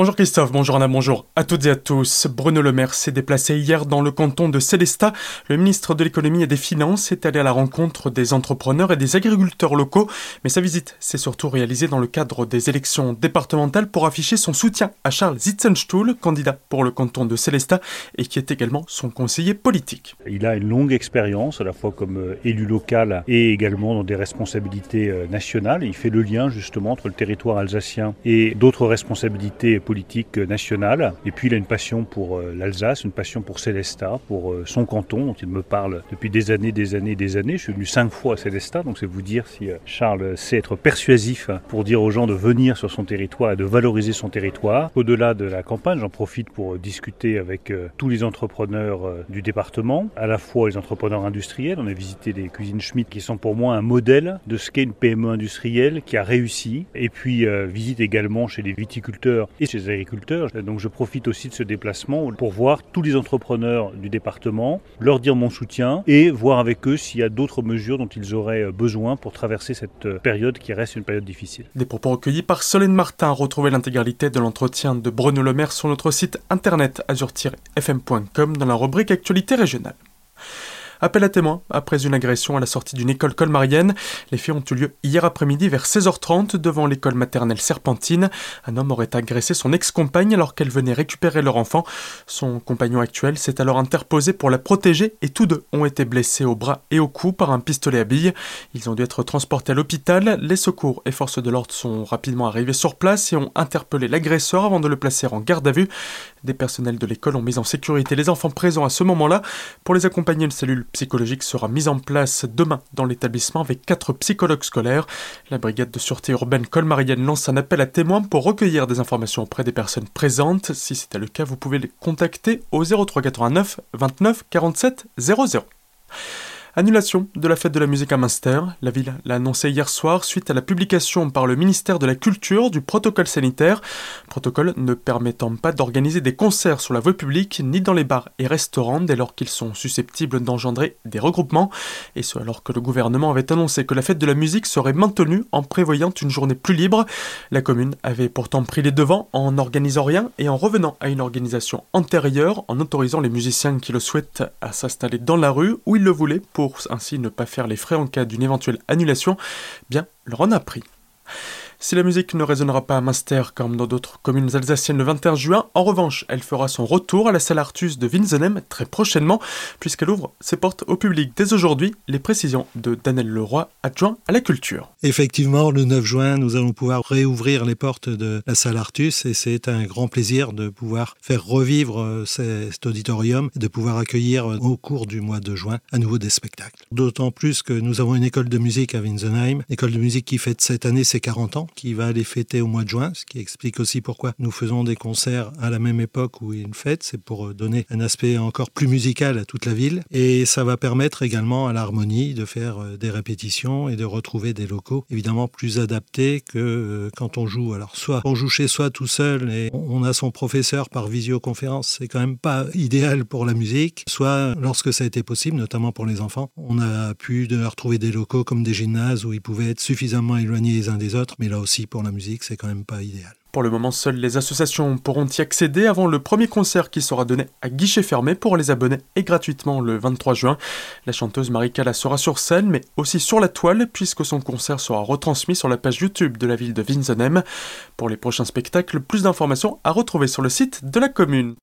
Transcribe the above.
Bonjour Christophe, bonjour Anna, bonjour à toutes et à tous. Bruno Le Maire s'est déplacé hier dans le canton de Célestat. Le ministre de l'économie et des finances est allé à la rencontre des entrepreneurs et des agriculteurs locaux. Mais sa visite s'est surtout réalisée dans le cadre des élections départementales pour afficher son soutien à Charles Zitzenstuhl, candidat pour le canton de Célestat et qui est également son conseiller politique. Il a une longue expérience à la fois comme euh, élu local et également dans des responsabilités euh, nationales. Il fait le lien justement entre le territoire alsacien et d'autres responsabilités politique. Et puis il a une passion pour euh, l'Alsace, une passion pour Célestat, pour euh, son canton, dont il me parle depuis des années, des années, des années. Je suis venu cinq fois à Célestat, donc c'est vous dire si euh, Charles sait être persuasif pour dire aux gens de venir sur son territoire et de valoriser son territoire. Au-delà de la campagne, j'en profite pour discuter avec tous les entrepreneurs du département, à la fois les entrepreneurs industriels. On a visité les cuisines Schmitt qui sont pour moi un modèle de ce qu'est une PME industrielle qui a réussi. Et puis visite également chez les viticulteurs et chez agriculteurs. Donc je profite aussi de ce déplacement pour voir tous les entrepreneurs du département, leur dire mon soutien et voir avec eux s'il y a d'autres mesures dont ils auraient besoin pour traverser cette période qui reste une période difficile. Des propos recueillis par Solène Martin. Retrouvez l'intégralité de l'entretien de Bruno Le Maire sur notre site internet azur-fm.com dans la rubrique Actualité régionale. Appel à témoins après une agression à la sortie d'une école colmarienne. Les faits ont eu lieu hier après-midi vers 16h30 devant l'école maternelle Serpentine. Un homme aurait agressé son ex-compagne alors qu'elle venait récupérer leur enfant. Son compagnon actuel s'est alors interposé pour la protéger et tous deux ont été blessés au bras et au cou par un pistolet à billes. Ils ont dû être transportés à l'hôpital. Les secours et forces de l'ordre sont rapidement arrivés sur place et ont interpellé l'agresseur avant de le placer en garde à vue. Des personnels de l'école ont mis en sécurité les enfants présents à ce moment-là. Pour les accompagner, une cellule psychologique sera mise en place demain dans l'établissement avec quatre psychologues scolaires. La brigade de sûreté urbaine colmarienne lance un appel à témoins pour recueillir des informations auprès des personnes présentes. Si c'était le cas, vous pouvez les contacter au 03 89 29 47 00. Annulation de la fête de la musique à Münster. La ville l'a annoncé hier soir suite à la publication par le ministère de la Culture du protocole sanitaire. Protocole ne permettant pas d'organiser des concerts sur la voie publique ni dans les bars et restaurants dès lors qu'ils sont susceptibles d'engendrer des regroupements. Et ce alors que le gouvernement avait annoncé que la fête de la musique serait maintenue en prévoyant une journée plus libre. La commune avait pourtant pris les devants en n'organisant rien et en revenant à une organisation antérieure en autorisant les musiciens qui le souhaitent à s'installer dans la rue où ils le voulaient pour ainsi ne pas faire les frais en cas d'une éventuelle annulation, bien leur en a pris. Si la musique ne résonnera pas à Munster comme dans d'autres communes alsaciennes le 21 juin, en revanche, elle fera son retour à la salle Artus de Winsenem très prochainement, puisqu'elle ouvre ses portes au public dès aujourd'hui. Les précisions de Daniel Leroy, adjoint à la culture. Effectivement, le 9 juin, nous allons pouvoir réouvrir les portes de la salle Artus et c'est un grand plaisir de pouvoir faire revivre euh, cet auditorium et de pouvoir accueillir euh, au cours du mois de juin à nouveau des spectacles. D'autant plus que nous avons une école de musique à Winsenheim, école de musique qui fête cette année ses 40 ans qui va les fêter au mois de juin, ce qui explique aussi pourquoi nous faisons des concerts à la même époque où il y a une fête. C'est pour euh, donner un aspect encore plus musical à toute la ville. Et ça va permettre également à l'harmonie de faire euh, des répétitions et de retrouver des locaux évidemment plus adaptés que euh, quand on joue. Alors soit on joue chez soi tout seul et on a son professeur par visioconférence, c'est quand même pas idéal pour la musique. Soit lorsque ça a été possible, notamment pour les enfants, on a pu de leur trouver des locaux comme des gymnases où ils pouvaient être suffisamment éloignés les uns des autres, mais aussi pour la musique, c'est quand même pas idéal. Pour le moment, seules les associations pourront y accéder avant le premier concert qui sera donné à guichet fermé pour les abonnés et gratuitement le 23 juin. La chanteuse Marie Cala sera sur scène mais aussi sur la toile puisque son concert sera retransmis sur la page YouTube de la ville de Winsenem. Pour les prochains spectacles, plus d'informations à retrouver sur le site de la commune.